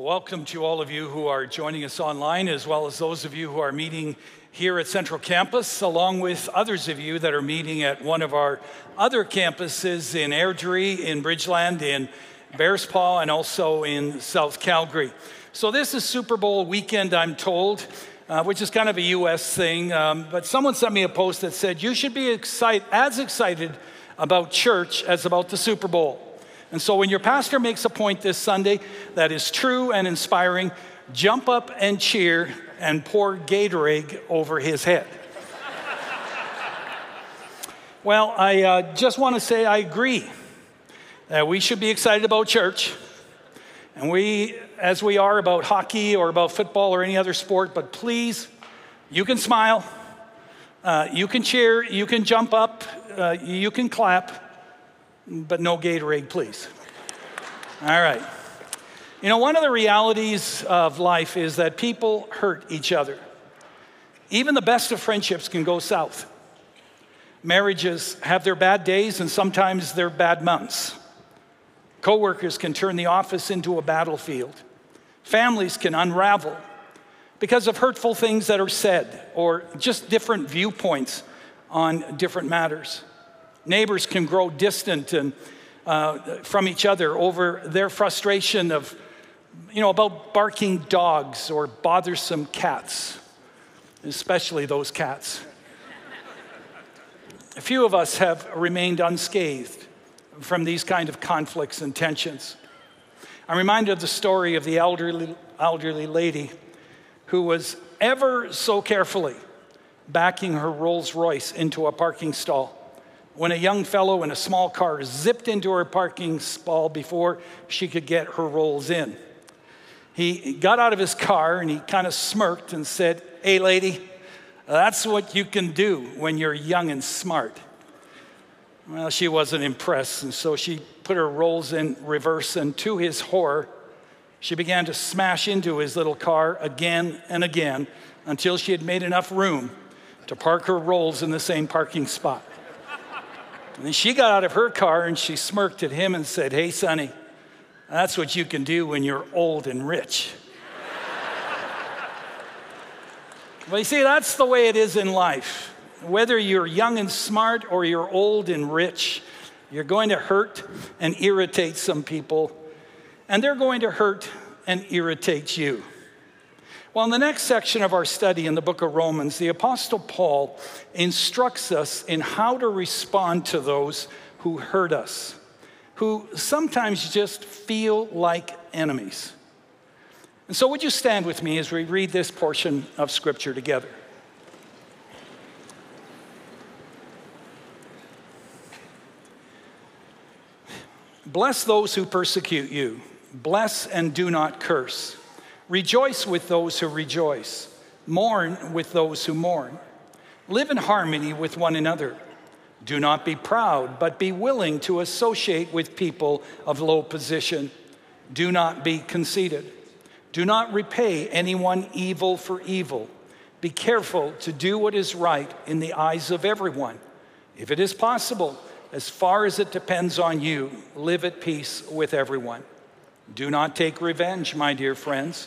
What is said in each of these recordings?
Well, welcome to all of you who are joining us online, as well as those of you who are meeting here at Central Campus, along with others of you that are meeting at one of our other campuses in Airdrie, in Bridgeland, in Bearspaw, and also in South Calgary. So, this is Super Bowl weekend, I'm told, uh, which is kind of a US thing. Um, but someone sent me a post that said, You should be excite- as excited about church as about the Super Bowl. And so when your pastor makes a point this Sunday that is true and inspiring, jump up and cheer and pour Gatorade over his head. well, I uh, just want to say I agree that we should be excited about church. And we, as we are about hockey or about football or any other sport, but please, you can smile, uh, you can cheer, you can jump up, uh, you can clap but no Gatorade, please. All right. You know, one of the realities of life is that people hurt each other. Even the best of friendships can go south. Marriages have their bad days and sometimes their bad months. Coworkers can turn the office into a battlefield. Families can unravel because of hurtful things that are said or just different viewpoints on different matters. Neighbors can grow distant and, uh, from each other over their frustration of, you know, about barking dogs or bothersome cats, especially those cats. A few of us have remained unscathed from these kind of conflicts and tensions. I'm reminded of the story of the elderly, elderly lady who was ever so carefully backing her Rolls Royce into a parking stall when a young fellow in a small car zipped into her parking stall before she could get her rolls in. He got out of his car and he kind of smirked and said, Hey, lady, that's what you can do when you're young and smart. Well, she wasn't impressed, and so she put her rolls in reverse, and to his horror, she began to smash into his little car again and again until she had made enough room to park her rolls in the same parking spot. And then she got out of her car and she smirked at him and said, Hey, Sonny, that's what you can do when you're old and rich. well, you see, that's the way it is in life. Whether you're young and smart or you're old and rich, you're going to hurt and irritate some people, and they're going to hurt and irritate you. Well, in the next section of our study in the book of Romans, the Apostle Paul instructs us in how to respond to those who hurt us, who sometimes just feel like enemies. And so, would you stand with me as we read this portion of Scripture together? Bless those who persecute you, bless and do not curse. Rejoice with those who rejoice, mourn with those who mourn. Live in harmony with one another. Do not be proud, but be willing to associate with people of low position. Do not be conceited. Do not repay anyone evil for evil. Be careful to do what is right in the eyes of everyone. If it is possible, as far as it depends on you, live at peace with everyone. Do not take revenge, my dear friends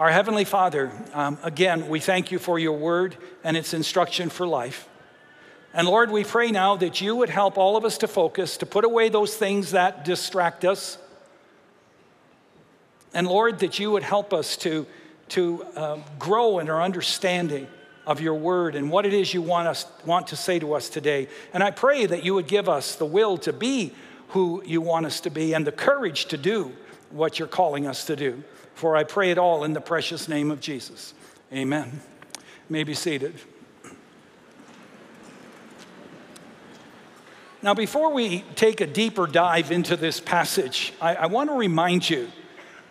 Our Heavenly Father, um, again, we thank you for your word and its instruction for life. And Lord, we pray now that you would help all of us to focus, to put away those things that distract us. And Lord, that you would help us to, to uh, grow in our understanding of your word and what it is you want, us, want to say to us today. And I pray that you would give us the will to be who you want us to be and the courage to do what you're calling us to do. For I pray it all in the precious name of Jesus. Amen. You may be seated. Now, before we take a deeper dive into this passage, I, I want to remind you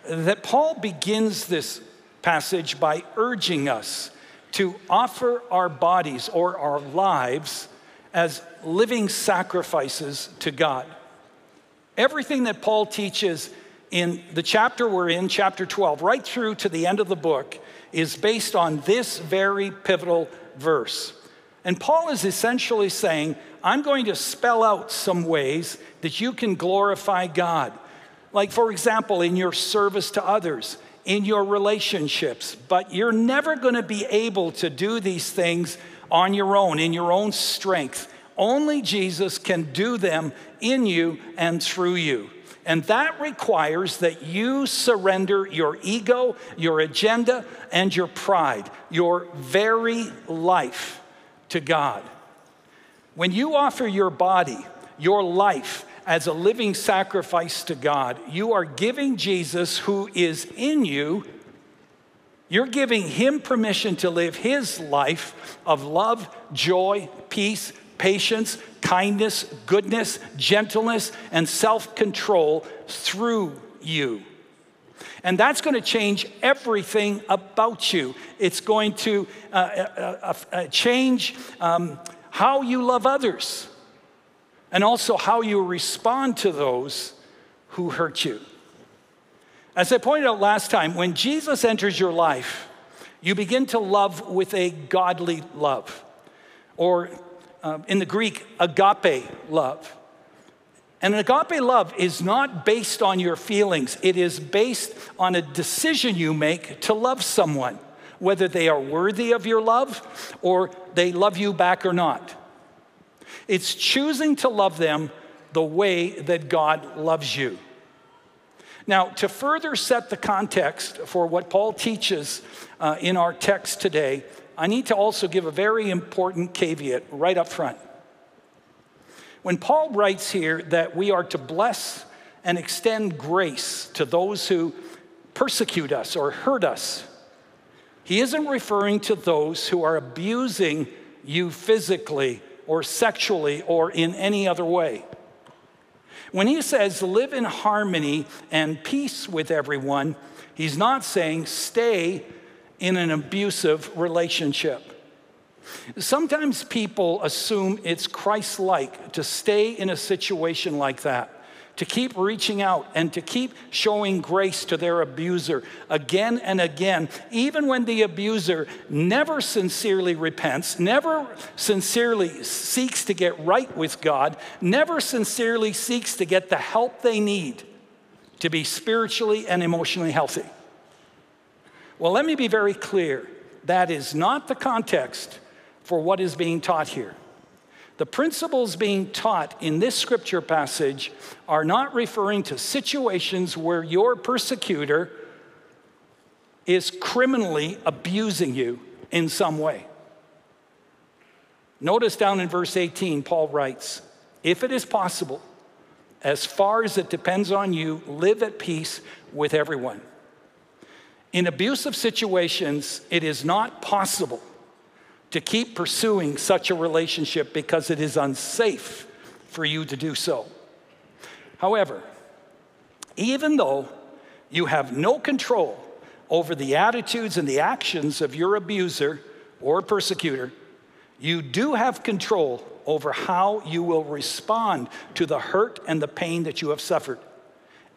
that Paul begins this passage by urging us to offer our bodies or our lives as living sacrifices to God. Everything that Paul teaches in the chapter we're in, chapter 12, right through to the end of the book, is based on this very pivotal verse. And Paul is essentially saying, I'm going to spell out some ways that you can glorify God. Like, for example, in your service to others, in your relationships, but you're never going to be able to do these things on your own, in your own strength. Only Jesus can do them in you and through you. And that requires that you surrender your ego, your agenda, and your pride, your very life to God. When you offer your body, your life, as a living sacrifice to God, you are giving Jesus, who is in you, you're giving him permission to live his life of love, joy, peace, patience, kindness, goodness, gentleness, and self control through you. And that's going to change everything about you. It's going to uh, uh, uh, uh change um, how you love others and also how you respond to those who hurt you. As I pointed out last time, when Jesus enters your life, you begin to love with a godly love, or uh, in the Greek, agape love. And an agape love is not based on your feelings, it is based on a decision you make to love someone, whether they are worthy of your love or they love you back or not. It's choosing to love them the way that God loves you. Now, to further set the context for what Paul teaches uh, in our text today, I need to also give a very important caveat right up front. When Paul writes here that we are to bless and extend grace to those who persecute us or hurt us, he isn't referring to those who are abusing you physically or sexually or in any other way. When he says live in harmony and peace with everyone, he's not saying stay in an abusive relationship. Sometimes people assume it's Christ like to stay in a situation like that to keep reaching out and to keep showing grace to their abuser again and again, even when the abuser never sincerely repents, never sincerely seeks to get right with God, never sincerely seeks to get the help they need to be spiritually and emotionally healthy. Well, let me be very clear that is not the context for what is being taught here. The principles being taught in this scripture passage are not referring to situations where your persecutor is criminally abusing you in some way. Notice down in verse 18, Paul writes, If it is possible, as far as it depends on you, live at peace with everyone. In abusive situations, it is not possible to keep pursuing such a relationship because it is unsafe for you to do so. However, even though you have no control over the attitudes and the actions of your abuser or persecutor, you do have control over how you will respond to the hurt and the pain that you have suffered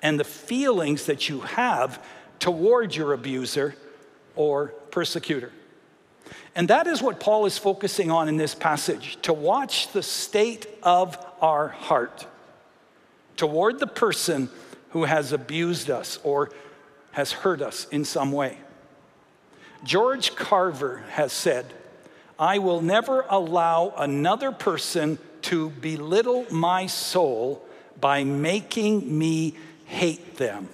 and the feelings that you have toward your abuser or persecutor. And that is what Paul is focusing on in this passage to watch the state of our heart toward the person who has abused us or has hurt us in some way. George Carver has said, I will never allow another person to belittle my soul by making me hate them.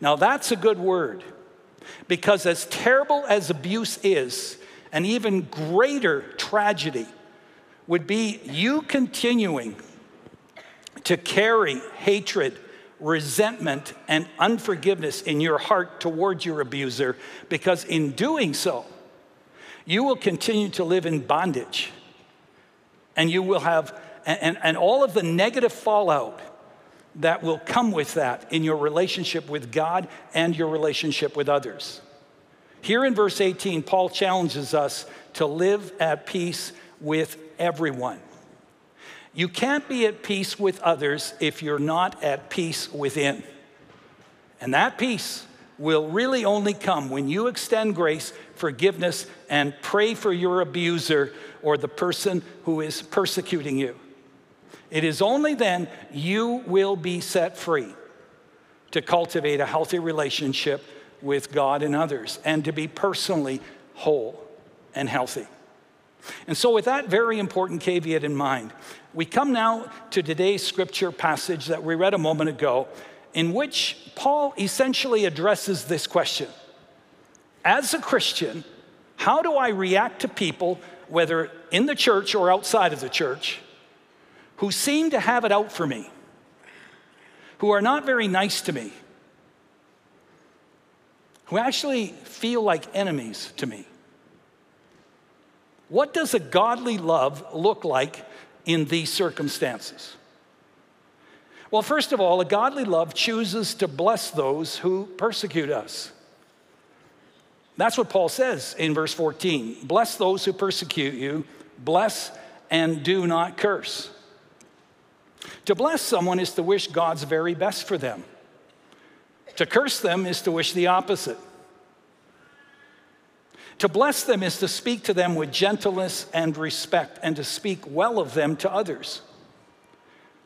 Now, that's a good word because, as terrible as abuse is, an even greater tragedy would be you continuing to carry hatred, resentment, and unforgiveness in your heart towards your abuser, because in doing so, you will continue to live in bondage. And you will have, and, and all of the negative fallout that will come with that in your relationship with God and your relationship with others. Here in verse 18, Paul challenges us to live at peace with everyone. You can't be at peace with others if you're not at peace within. And that peace will really only come when you extend grace, forgiveness, and pray for your abuser or the person who is persecuting you. It is only then you will be set free to cultivate a healthy relationship with God and others and to be personally whole and healthy. And so, with that very important caveat in mind, we come now to today's scripture passage that we read a moment ago, in which Paul essentially addresses this question As a Christian, how do I react to people, whether in the church or outside of the church, who seem to have it out for me, who are not very nice to me, who actually feel like enemies to me? What does a godly love look like in these circumstances? Well, first of all, a godly love chooses to bless those who persecute us. That's what Paul says in verse 14 Bless those who persecute you, bless and do not curse. To bless someone is to wish God's very best for them. To curse them is to wish the opposite. To bless them is to speak to them with gentleness and respect and to speak well of them to others.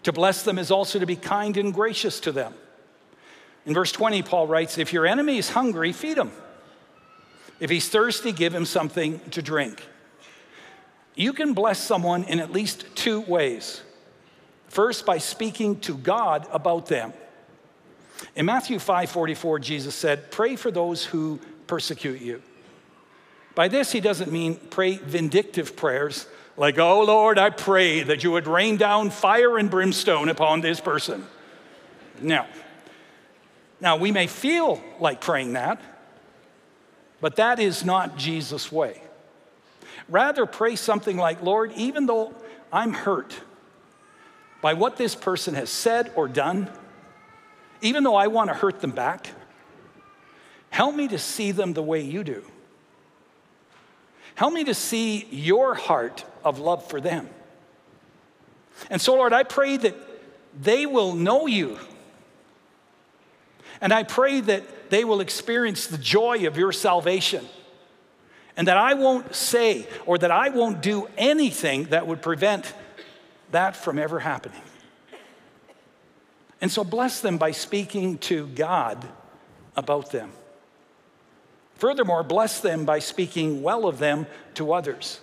To bless them is also to be kind and gracious to them. In verse 20, Paul writes If your enemy is hungry, feed him. If he's thirsty, give him something to drink. You can bless someone in at least two ways. First, by speaking to God about them. In Matthew 5 44, Jesus said, Pray for those who persecute you. By this, he doesn't mean pray vindictive prayers like, oh Lord, I pray that you would rain down fire and brimstone upon this person. No. Now, we may feel like praying that, but that is not Jesus' way. Rather, pray something like, Lord, even though I'm hurt by what this person has said or done, even though I want to hurt them back, help me to see them the way you do. Help me to see your heart of love for them. And so, Lord, I pray that they will know you. And I pray that they will experience the joy of your salvation. And that I won't say or that I won't do anything that would prevent that from ever happening. And so bless them by speaking to God about them. Furthermore, bless them by speaking well of them to others.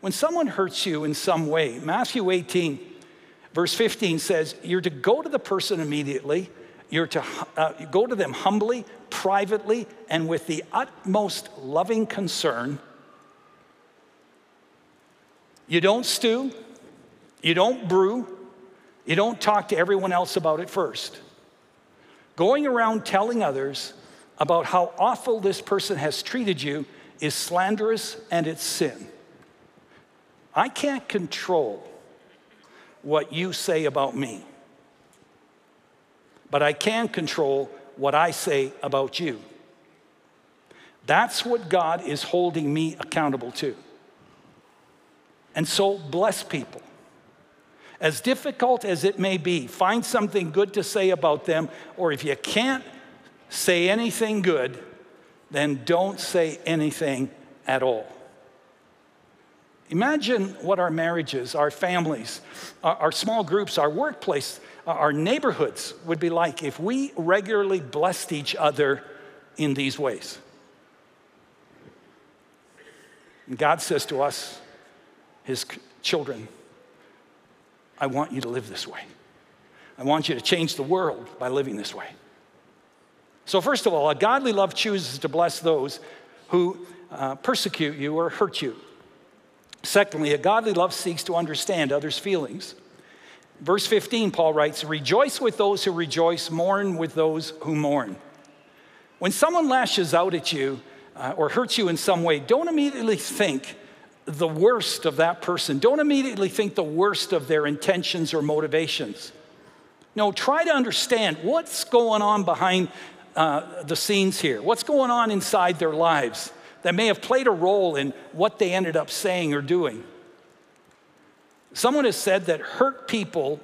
When someone hurts you in some way, Matthew 18, verse 15 says, You're to go to the person immediately, you're to uh, go to them humbly, privately, and with the utmost loving concern. You don't stew, you don't brew, you don't talk to everyone else about it first. Going around telling others about how awful this person has treated you is slanderous and it's sin. I can't control what you say about me, but I can control what I say about you. That's what God is holding me accountable to. And so, bless people. As difficult as it may be, find something good to say about them, or if you can't say anything good, then don't say anything at all. Imagine what our marriages, our families, our, small groups, our workplace, our neighborhoods would be like if we regularly blessed each other in these ways. And God says to us, His children, I want you to live this way. I want you to change the world by living this way. So, first of all, a godly love chooses to bless those who uh, persecute you or hurt you. Secondly, a godly love seeks to understand others' feelings. Verse 15, Paul writes, Rejoice with those who rejoice, mourn with those who mourn. When someone lashes out at you uh, or hurts you in some way, don't immediately think the worst of that person. Don't immediately think the worst of their intentions or motivations. No, try to understand what's going on behind uh, the scenes here? What's going on inside their lives that may have played a role in what they ended up saying or doing? Someone has said that hurt people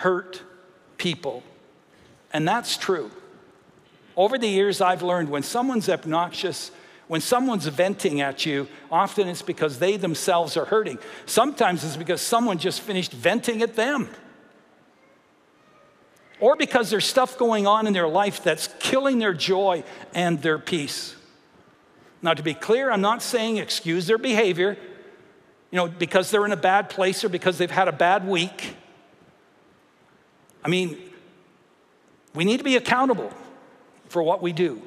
hurt people. And that's true. Over the years, I've learned when someone's obnoxious, when someone's venting at you, often it's because they themselves are hurting. Sometimes it's because someone just finished venting at them. Or because there's stuff going on in their life that's killing their joy and their peace. Now, to be clear, I'm not saying excuse their behavior, you know, because they're in a bad place or because they've had a bad week. I mean, we need to be accountable for what we do.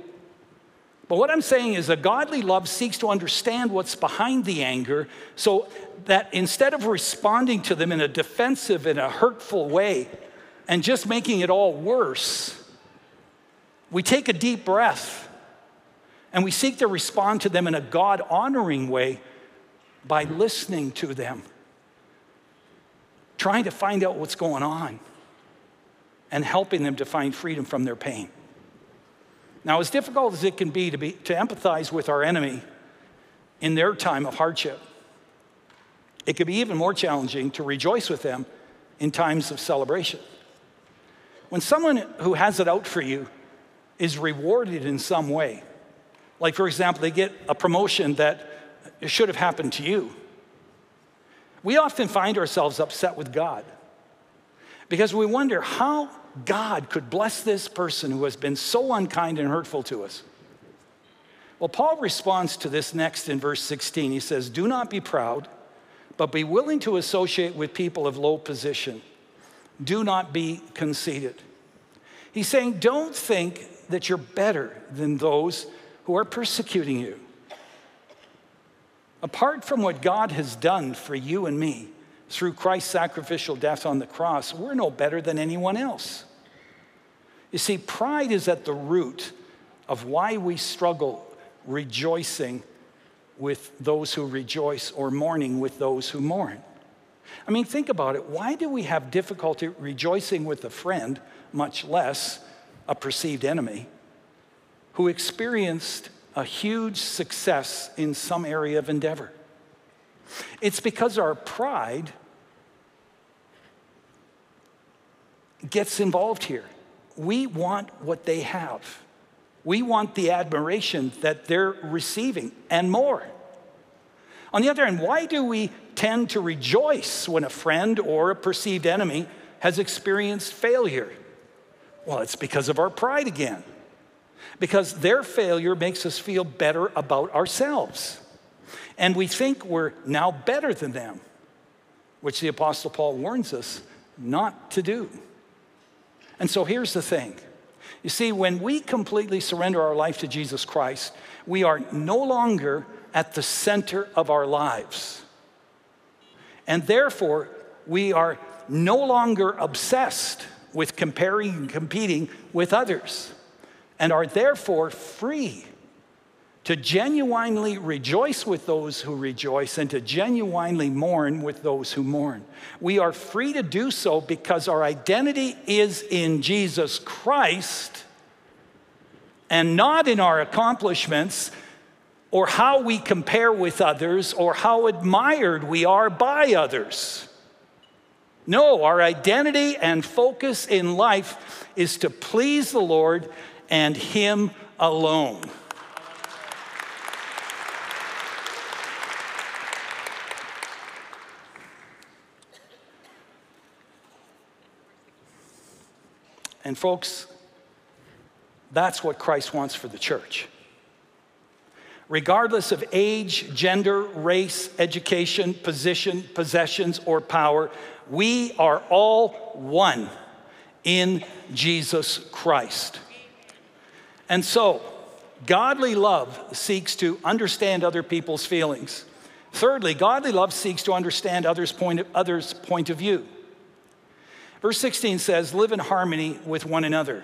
But what I'm saying is a godly love seeks to understand what's behind the anger so that instead of responding to them in a defensive and a hurtful way and just making it all worse, we take a deep breath and we seek to respond to them in a God honoring way by listening to them, trying to find out what's going on and helping them to find freedom from their pain. Now, as difficult as it can be to, be to empathize with our enemy in their time of hardship, it can be even more challenging to rejoice with them in times of celebration. When someone who has it out for you is rewarded in some way, like for example, they get a promotion that should have happened to you, we often find ourselves upset with God because we wonder how God could bless this person who has been so unkind and hurtful to us. Well, Paul responds to this next in verse 16. He says, Do not be proud, but be willing to associate with people of low position. Do not be conceited. He's saying, Don't think that you're better than those who are persecuting you. Apart from what God has done for you and me, through Christ's sacrificial death on the cross, we're no better than anyone else. You see, pride is at the root of why we struggle rejoicing with those who rejoice or mourning with those who mourn. I mean, think about it. Why do we have difficulty rejoicing with a friend, much less a perceived enemy, who experienced a huge success in some area of endeavor? It's because our pride gets involved here. We want what they have. We want the admiration that they're receiving and more. On the other hand, why do we tend to rejoice when a friend or a perceived enemy has experienced failure? Well, it's because of our pride again. Because their failure makes us feel better about ourselves. And we think we're now better than them, which the Apostle Paul warns us not to do. And so here's the thing you see, when we completely surrender our life to Jesus Christ, we are no longer at the center of our lives. And therefore, we are no longer obsessed with comparing and competing with others and are therefore free to genuinely rejoice with those who rejoice and to genuinely mourn with those who mourn. We are free to do so because our identity is in Jesus Christ and not in our accomplishments or how we compare with others or how admired we are by others. No, our identity and focus in life is to please the Lord and Him alone. And, folks, that's what Christ wants for the church. Regardless of age, gender, race, education, position, possessions, or power, we are all one in Jesus Christ. And so, godly love seeks to understand other people's feelings. Thirdly, godly love seeks to understand others' point of, others' point of view. Verse 16 says, Live in harmony with one another.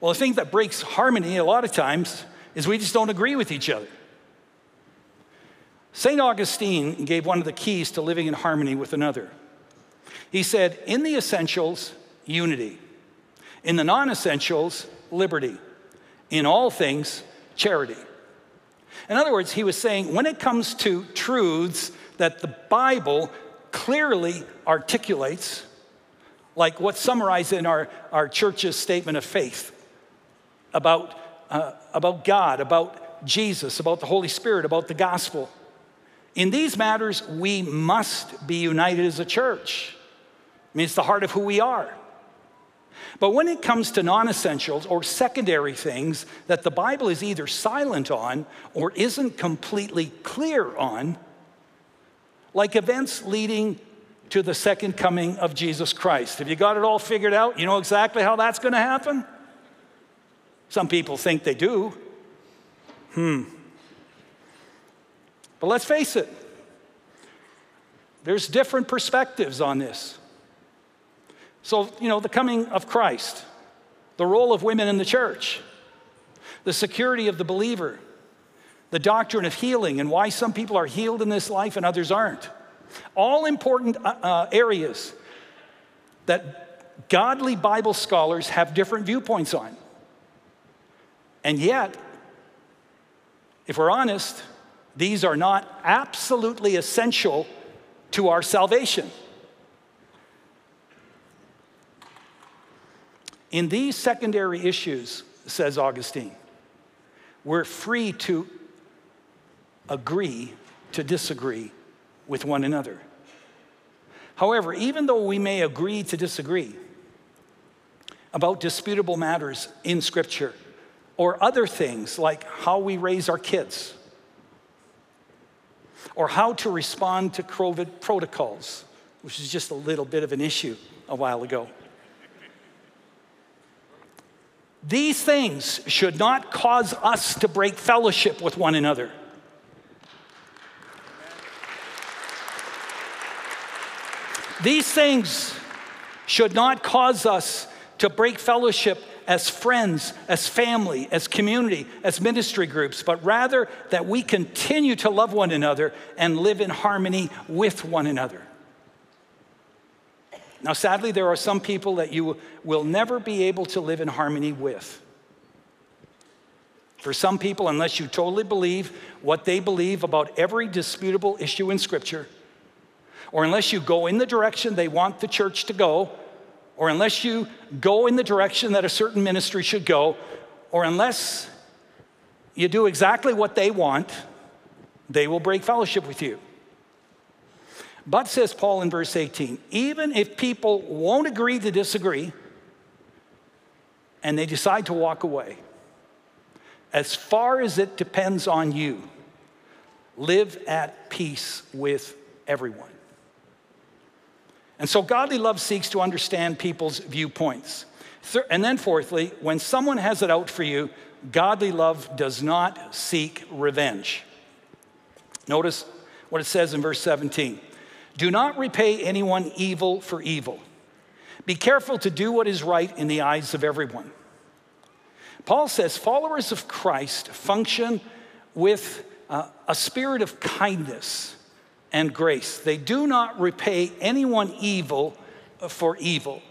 Well, the thing that breaks harmony a lot of times is we just don't agree with each other. St. Augustine gave one of the keys to living in harmony with another. He said, In the essentials, unity. In the non essentials, liberty. In all things, charity. In other words, he was saying when it comes to truths that the Bible clearly articulates, like what's summarized in our, our church's statement of faith about, uh, about God, about Jesus, about the Holy Spirit, about the gospel. In these matters, we must be united as a church. I mean, it's the heart of who we are. But when it comes to non essentials or secondary things that the Bible is either silent on or isn't completely clear on, like events leading to the second coming of Jesus Christ. Have you got it all figured out? You know exactly how that's going to happen? Some people think they do. Hmm. But let's face it, there's different perspectives on this. So, you know, the coming of Christ, the role of women in the church, the security of the believer, the doctrine of healing, and why some people are healed in this life and others aren't. All important uh, uh, areas that godly Bible scholars have different viewpoints on. And yet, if we're honest, these are not absolutely essential to our salvation. In these secondary issues, says Augustine, we're free to agree to disagree with one another. However, even though we may agree to disagree about disputable matters in Scripture or other things like how we raise our kids or how to respond to COVID protocols, which is just a little bit of an issue a while ago. These things should not cause us to break fellowship with one another. These things should not cause us to break fellowship as friends, as family, as community, as ministry groups, but rather that we continue to love one another and live in harmony with one another. Now, sadly, there are some people that you will never be able to live in harmony with. For some people, unless you totally believe what they believe about every disputable issue in Scripture, or unless you go in the direction they want the church to go, or unless you go in the direction that a certain ministry should go, or unless you do exactly what they want, they will break fellowship with you. But, says Paul in verse 18, even if people won't agree to disagree and they decide to walk away, as far as it depends on you, live at peace with everyone. And so godly love seeks to understand people's viewpoints. And then, fourthly, when someone has it out for you, godly love does not seek revenge. Notice what it says in verse 17 Do not repay anyone evil for evil. Be careful to do what is right in the eyes of everyone. Paul says followers of Christ function with uh, a spirit of kindness and grace. They do not repay anyone evil for evil.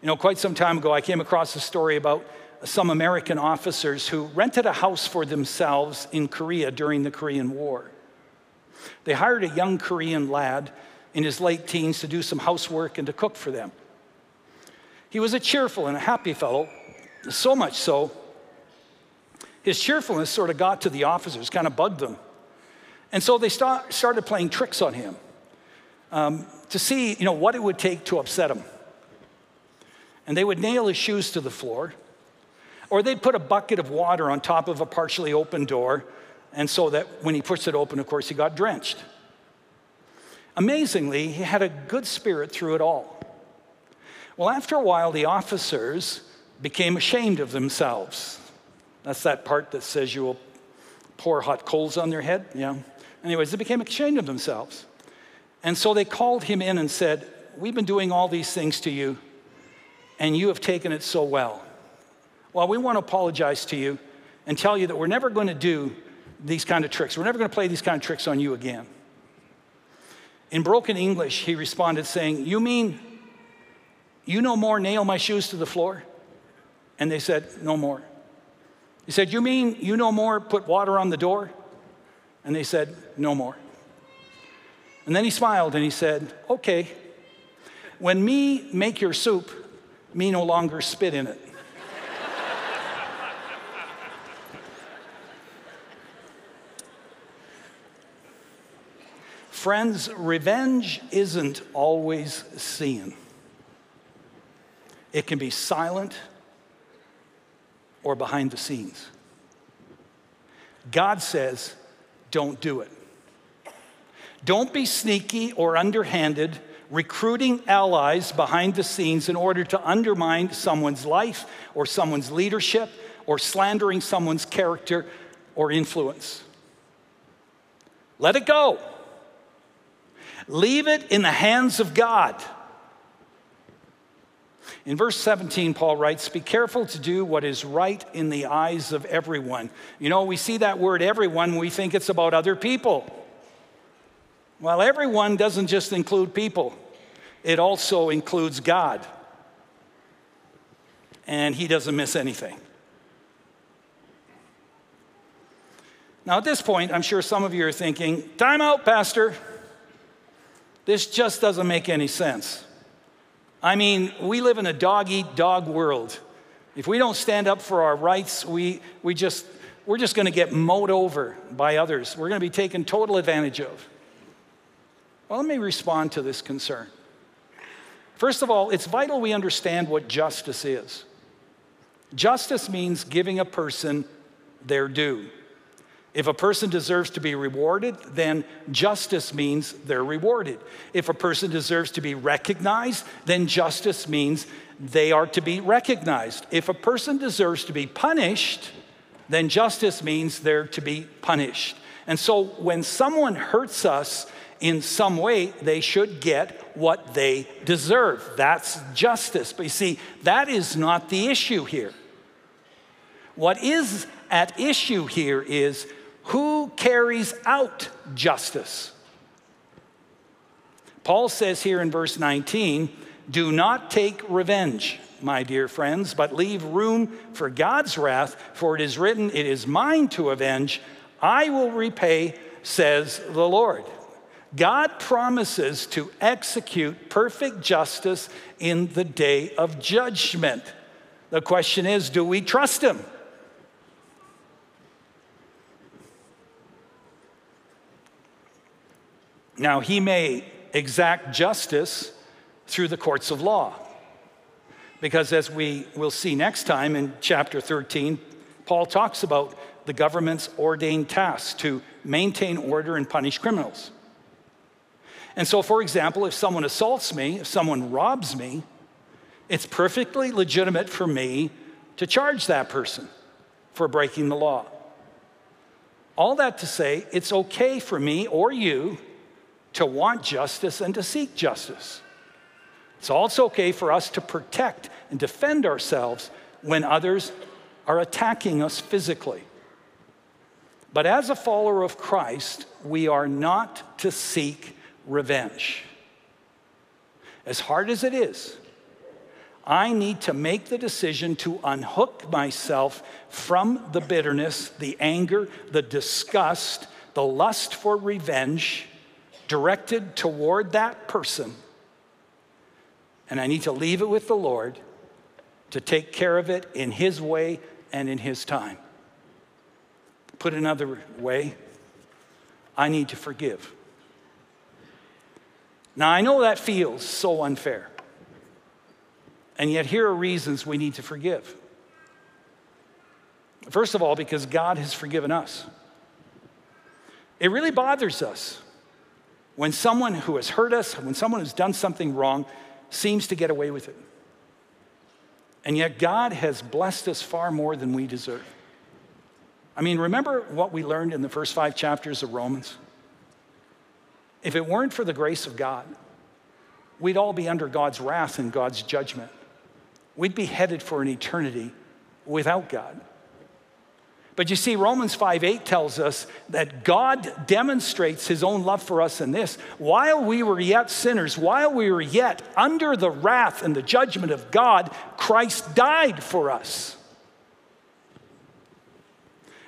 You know, quite some time ago, I came across a story about some American officers who rented a house for themselves in Korea during the Korean War. They hired a young Korean lad in his late teens to do some housework and to cook for them. He was a cheerful and a happy fellow, so much so, his cheerfulness sort of got to the officers, kind of bugged them. And so they start, started playing tricks on him um, to see, you know, what it would take to upset him. And they would nail his shoes to the floor, or they'd put a bucket of water on top of a partially open door, and so that when he pushed it open, of course, he got drenched. Amazingly, he had a good spirit through it all. Well, after a while, the officers became ashamed of themselves. That's that part that says you will pour hot coals on their head. Yeah. Anyways, they became ashamed of themselves. And so they called him in and said, We've been doing all these things to you, and you have taken it so well. Well, we want to apologize to you and tell you that we're never going to do these kind of tricks. We're never going to play these kind of tricks on you again. In broken English, he responded saying, You mean You no more nail my shoes to the floor? And they said, No more. He said, You mean you no more put water on the door? And they said, No more. And then he smiled and he said, Okay, when me make your soup, me no longer spit in it. Friends, revenge isn't always seen. It can be silent or behind the scenes. God says, don't do it. Don't be sneaky or underhanded, recruiting allies behind the scenes in order to undermine someone's life or someone's leadership or slandering someone's character or influence. Let it go. Leave it in the hands of God. In verse 17, Paul writes, Be careful to do what is right in the eyes of everyone. You know, we see that word everyone, we think it's about other people. Well, everyone doesn't just include people, it also includes God. And He doesn't miss anything. Now, at this point, I'm sure some of you are thinking, Time out, Pastor. This just doesn't make any sense. I mean, we live in a dog eat dog world. If we don't stand up for our rights, we, we just, we're just going to get mowed over by others. We're going to be taken total advantage of. Well, let me respond to this concern. First of all, it's vital we understand what justice is. Justice means giving a person their due. If a person deserves to be rewarded, then justice means they're rewarded. If a person deserves to be recognized, then justice means they are to be recognized. If a person deserves to be punished, then justice means they're to be punished. And so when someone hurts us in some way, they should get what they deserve. That's justice. But you see, that is not the issue here. What is at issue here is who carries out justice? Paul says here in verse 19, do not take revenge, my dear friends, but leave room for God's wrath, for it is written, It is mine to avenge, I will repay, says the Lord. God promises to execute perfect justice in the day of judgment. The question is do we trust Him? Now, he may exact justice through the courts of law. Because as we will see next time in chapter 13, Paul talks about the government's ordained task to maintain order and punish criminals. And so, for example, if someone assaults me, if someone robs me, it's perfectly legitimate for me to charge that person for breaking the law. All that to say, it's okay for me or you to want justice and to seek justice. It's also okay for us to protect and defend ourselves when others are attacking us physically. But as a follower of Christ, we are not to seek revenge. As hard as it is, I need to make the decision to unhook myself from the bitterness, the anger, the disgust, the lust for revenge directed toward that person, and I need to leave it with the Lord to take care of it in His way and in His time. Put another way, I need to forgive. Now, I know that feels so unfair. And yet, here are reasons we need to forgive. First of all, because God has forgiven us. It really bothers us when someone who has hurt us, when someone who's done something wrong, seems to get away with it. And yet, God has blessed us far more than we deserve. I mean, remember what we learned in the first five chapters of Romans? If it weren't for the grace of God, we'd all be under God's wrath and God's judgment. We'd be headed for an eternity without God. But you see, Romans 5 8 tells us that God demonstrates his own love for us in this. While we were yet sinners, while we were yet under the wrath and the judgment of God, Christ died for us.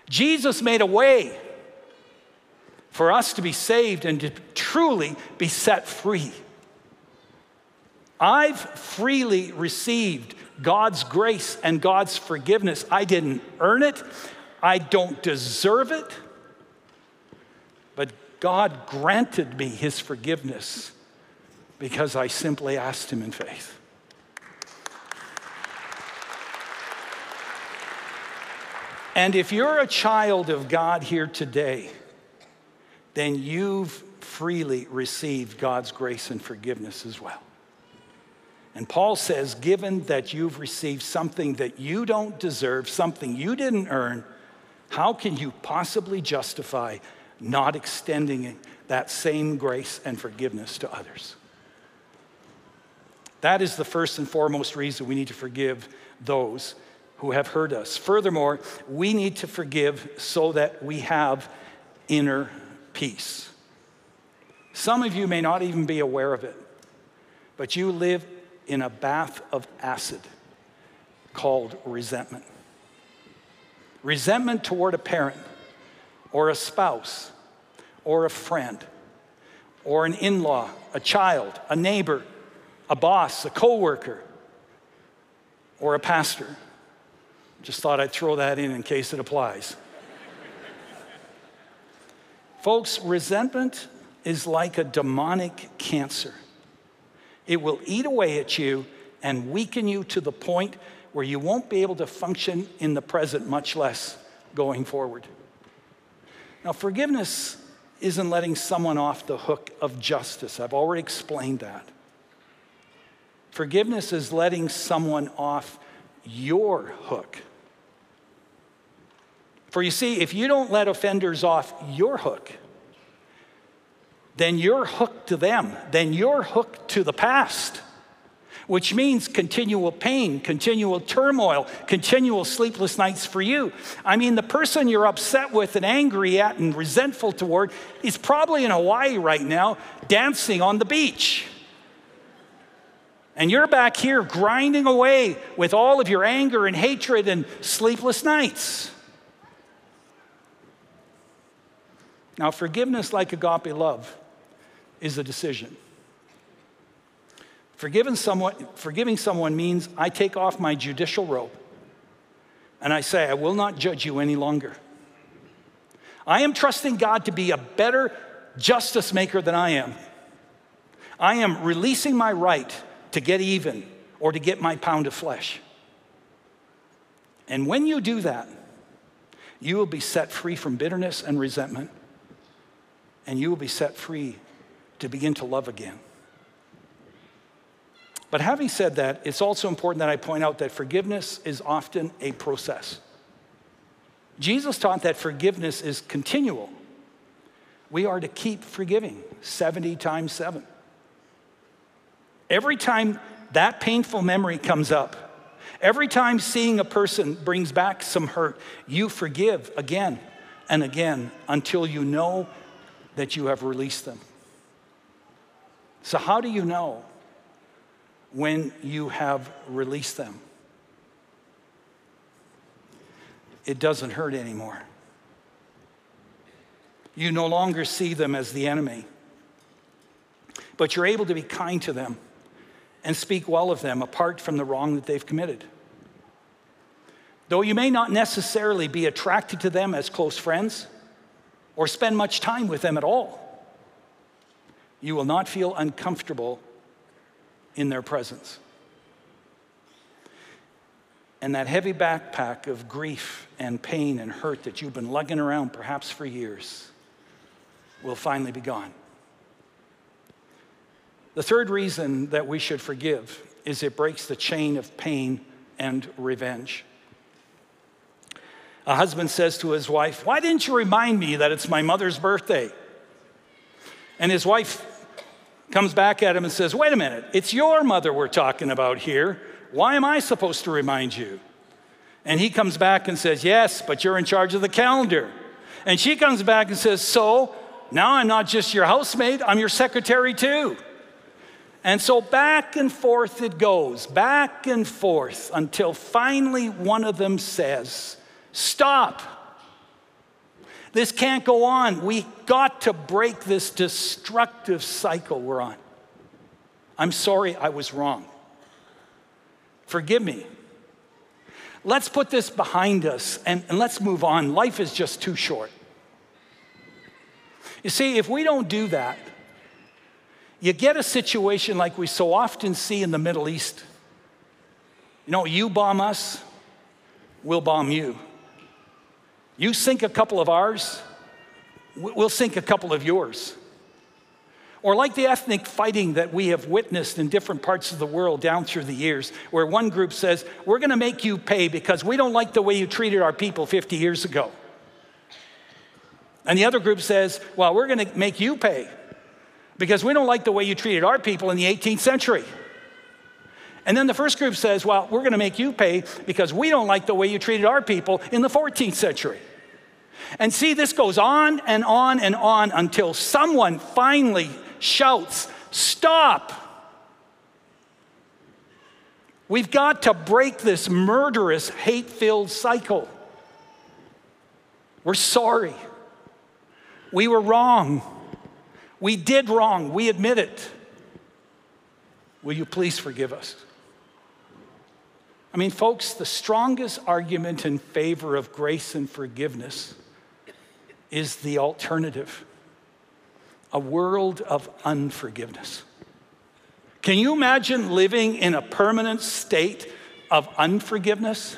Jesus made a way for us to be saved and to truly be set free. I've freely received God's grace and God's forgiveness. I didn't earn it, I don't deserve it, but God granted me His forgiveness because I simply asked Him in faith. And if you're a child of God here today, then you've freely received God's grace and forgiveness as well. And Paul says, given that you've received something that you don't deserve, something you didn't earn, how can you possibly justify not extending that same grace and forgiveness to others? That is the first and foremost reason we need to forgive those who have hurt us. Furthermore, we need to forgive so that we have inner peace. Some of you may not even be aware of it, but you live in a bath of acid called resentment. Resentment toward a parent or a spouse or a friend or an in law, a child, a neighbor, a boss, a coworker, or a pastor. Just thought I'd throw that in in case it applies. Folks, resentment is like a demonic cancer. It will eat away at you and weaken you to the point where you won't be able to function in the present, much less going forward. Now, forgiveness isn't letting someone off the hook of justice. I've already explained that. Forgiveness is letting someone off your hook. For you see, if you don't let offenders off your hook, then you're hooked to them. Then you're hooked to the past, which means continual pain, continual turmoil, continual sleepless nights for you. I mean, the person you're upset with and angry at and resentful toward is probably in Hawaii right now, dancing on the beach. And you're back here grinding away with all of your anger and hatred and sleepless nights. Now, forgiveness, like agape love, is a decision. Forgiving someone, forgiving someone means I take off my judicial robe and I say, I will not judge you any longer. I am trusting God to be a better justice maker than I am. I am releasing my right to get even or to get my pound of flesh. And when you do that, you will be set free from bitterness and resentment, and you will be set free to begin to love again. But having said that, it's also important that I point out that forgiveness is often a process. Jesus taught that forgiveness is continual. We are to keep forgiving 70 times 7. Every time that painful memory comes up, every time seeing a person brings back some hurt, you forgive again and again until you know that you have released them. So, how do you know when you have released them? It doesn't hurt anymore. You no longer see them as the enemy, but you're able to be kind to them and speak well of them apart from the wrong that they've committed. Though you may not necessarily be attracted to them as close friends or spend much time with them at all, you will not feel uncomfortable in their presence. And that heavy backpack of grief and pain and hurt that you've been lugging around perhaps for years will finally be gone. The third reason that we should forgive is it breaks the chain of pain and revenge. A husband says to his wife, Why didn't you remind me that it's my mother's birthday? And his wife comes back at him and says, Wait a minute, it's your mother we're talking about here. Why am I supposed to remind you? And he comes back and says, Yes, but you're in charge of the calendar. And she comes back and says, So now I'm not just your housemate, I'm your secretary too. And so back and forth it goes, back and forth, until finally one of them says, Stop. This can't go on. We got to break this destructive cycle we're on. I'm sorry I was wrong. Forgive me. Let's put this behind us and, and let's move on. Life is just too short. You see, if we don't do that, you get a situation like we so often see in the Middle East. You know, you bomb us, we'll bomb you. You sink a couple of ours, we'll sink a couple of yours. Or like the ethnic fighting that we have witnessed in different parts of the world down through the years, where one group says, We're gonna make you pay because we don't like the way you treated our people 50 years ago. And the other group says, Well, we're gonna make you pay because we don't like the way you treated our people in the 18th century. And then the first group says, Well, we're going to make you pay because we don't like the way you treated our people in the 14th century. And see, this goes on and on and on until someone finally shouts, Stop! We've got to break this murderous, hate filled cycle. We're sorry. We were wrong. We did wrong. We admit it. Will you please forgive us? I mean, folks, the strongest argument in favor of grace and forgiveness is the alternative a world of unforgiveness. Can you imagine living in a permanent state of unforgiveness?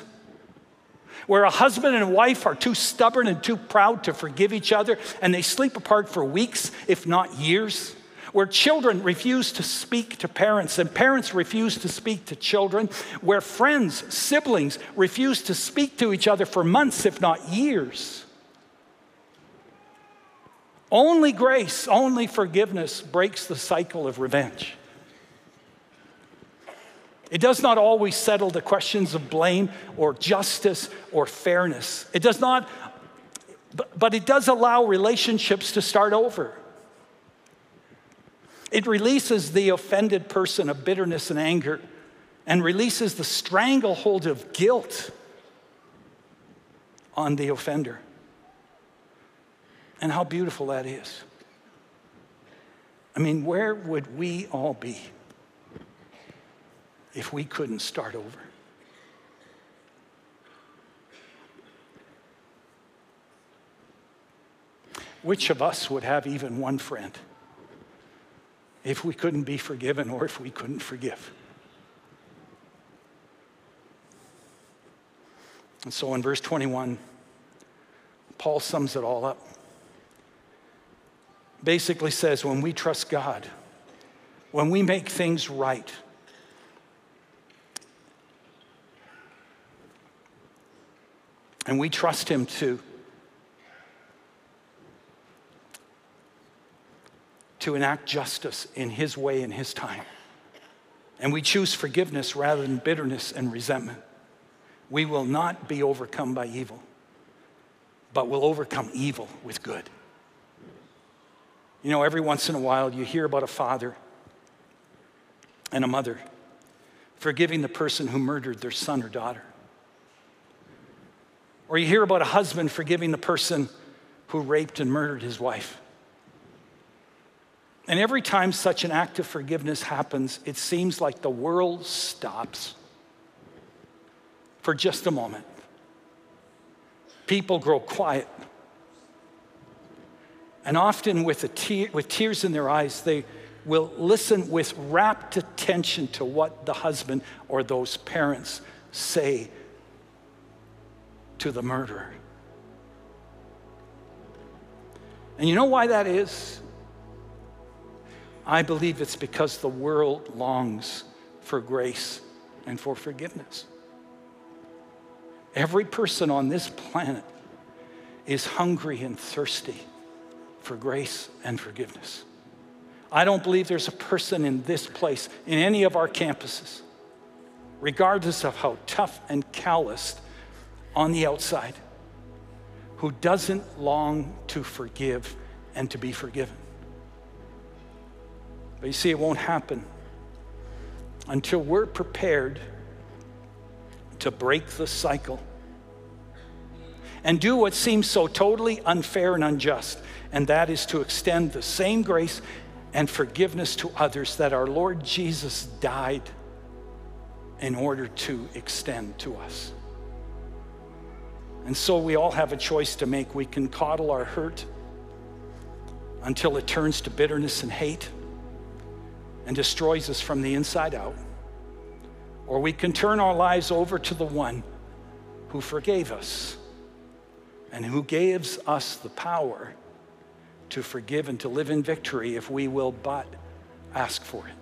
where a husband and wife are too stubborn and too proud to forgive each other and they sleep apart for weeks, if not years. Where children refuse to speak to parents and parents refuse to speak to children. Where friends, siblings refuse to speak to each other for months, if not years. Only grace, only forgiveness breaks the cycle of revenge. It does not always settle the questions of blame or justice or fairness. It does not, but it does allow relationships to start over. It releases the offended person of bitterness and anger and releases the stranglehold of guilt on the offender. And how beautiful that is. I mean, where would we all be? if we couldn't start over? Which of us would have even one friend if we couldn't be forgiven or if we couldn't forgive? And so in verse 21, Paul sums it all up. Basically says when we trust God, when we make things right, And we trust Him to, to enact justice in His way, in His time. And we choose forgiveness rather than bitterness and resentment. We will not be overcome by evil, but will overcome evil with good. You know, every once in a while you hear about a father and a mother forgiving the person who murdered their son or daughter. Or you hear about a husband forgiving the person who raped and murdered his wife. And every time such an act of forgiveness happens, it seems like the world stops for just a moment. People grow quiet. And often, with, tear, with tears in their eyes, they will listen with rapt attention to what the husband or those parents say to the murderer. And you know why that is? I believe it's because the world longs for grace and for forgiveness. Every person on this planet is hungry and thirsty for grace and forgiveness. I don't believe there's a person in this place, in any of our campuses, regardless of how tough and calloused on the outside who doesn't long to forgive and to be forgiven. But you see, it won't happen until we're prepared to break the cycle and do what seems so totally unfair and unjust, and that is to extend the same grace and forgiveness to others that our Lord Jesus died in order to extend to us. And so we all have a choice to make. We can coddle our hurt until it turns to bitterness and hate and destroys us from the inside out. Or we can turn our lives over to the one who forgave us and who gives us the power to forgive and to live in victory if we will but ask for it.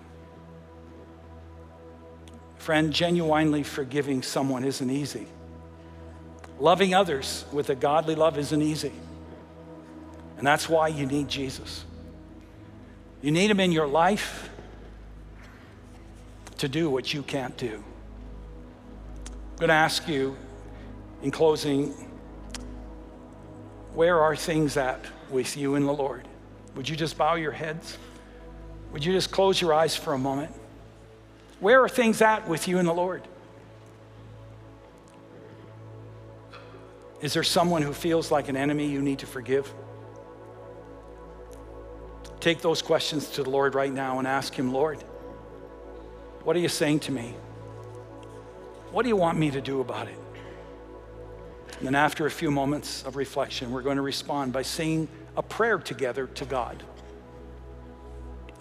Friend, genuinely forgiving someone isn't easy. Loving others with a godly love isn't easy. And that's why you need Jesus. You need him in your life to do what you can't do. I'm going to ask you in closing where are things at with you and the Lord? Would you just bow your heads? Would you just close your eyes for a moment? Where are things at with you and the Lord? Is there someone who feels like an enemy you need to forgive? Take those questions to the Lord right now and ask Him, Lord, what are you saying to me? What do you want me to do about it? And then, after a few moments of reflection, we're going to respond by saying a prayer together to God,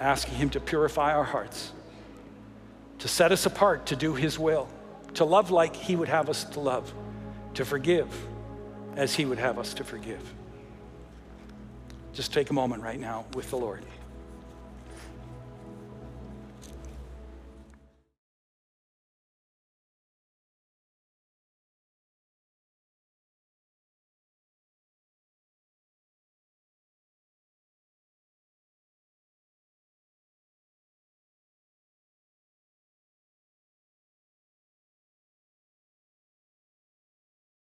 asking Him to purify our hearts, to set us apart to do His will, to love like He would have us to love, to forgive as He would have us to forgive. Just take a moment right now with the Lord.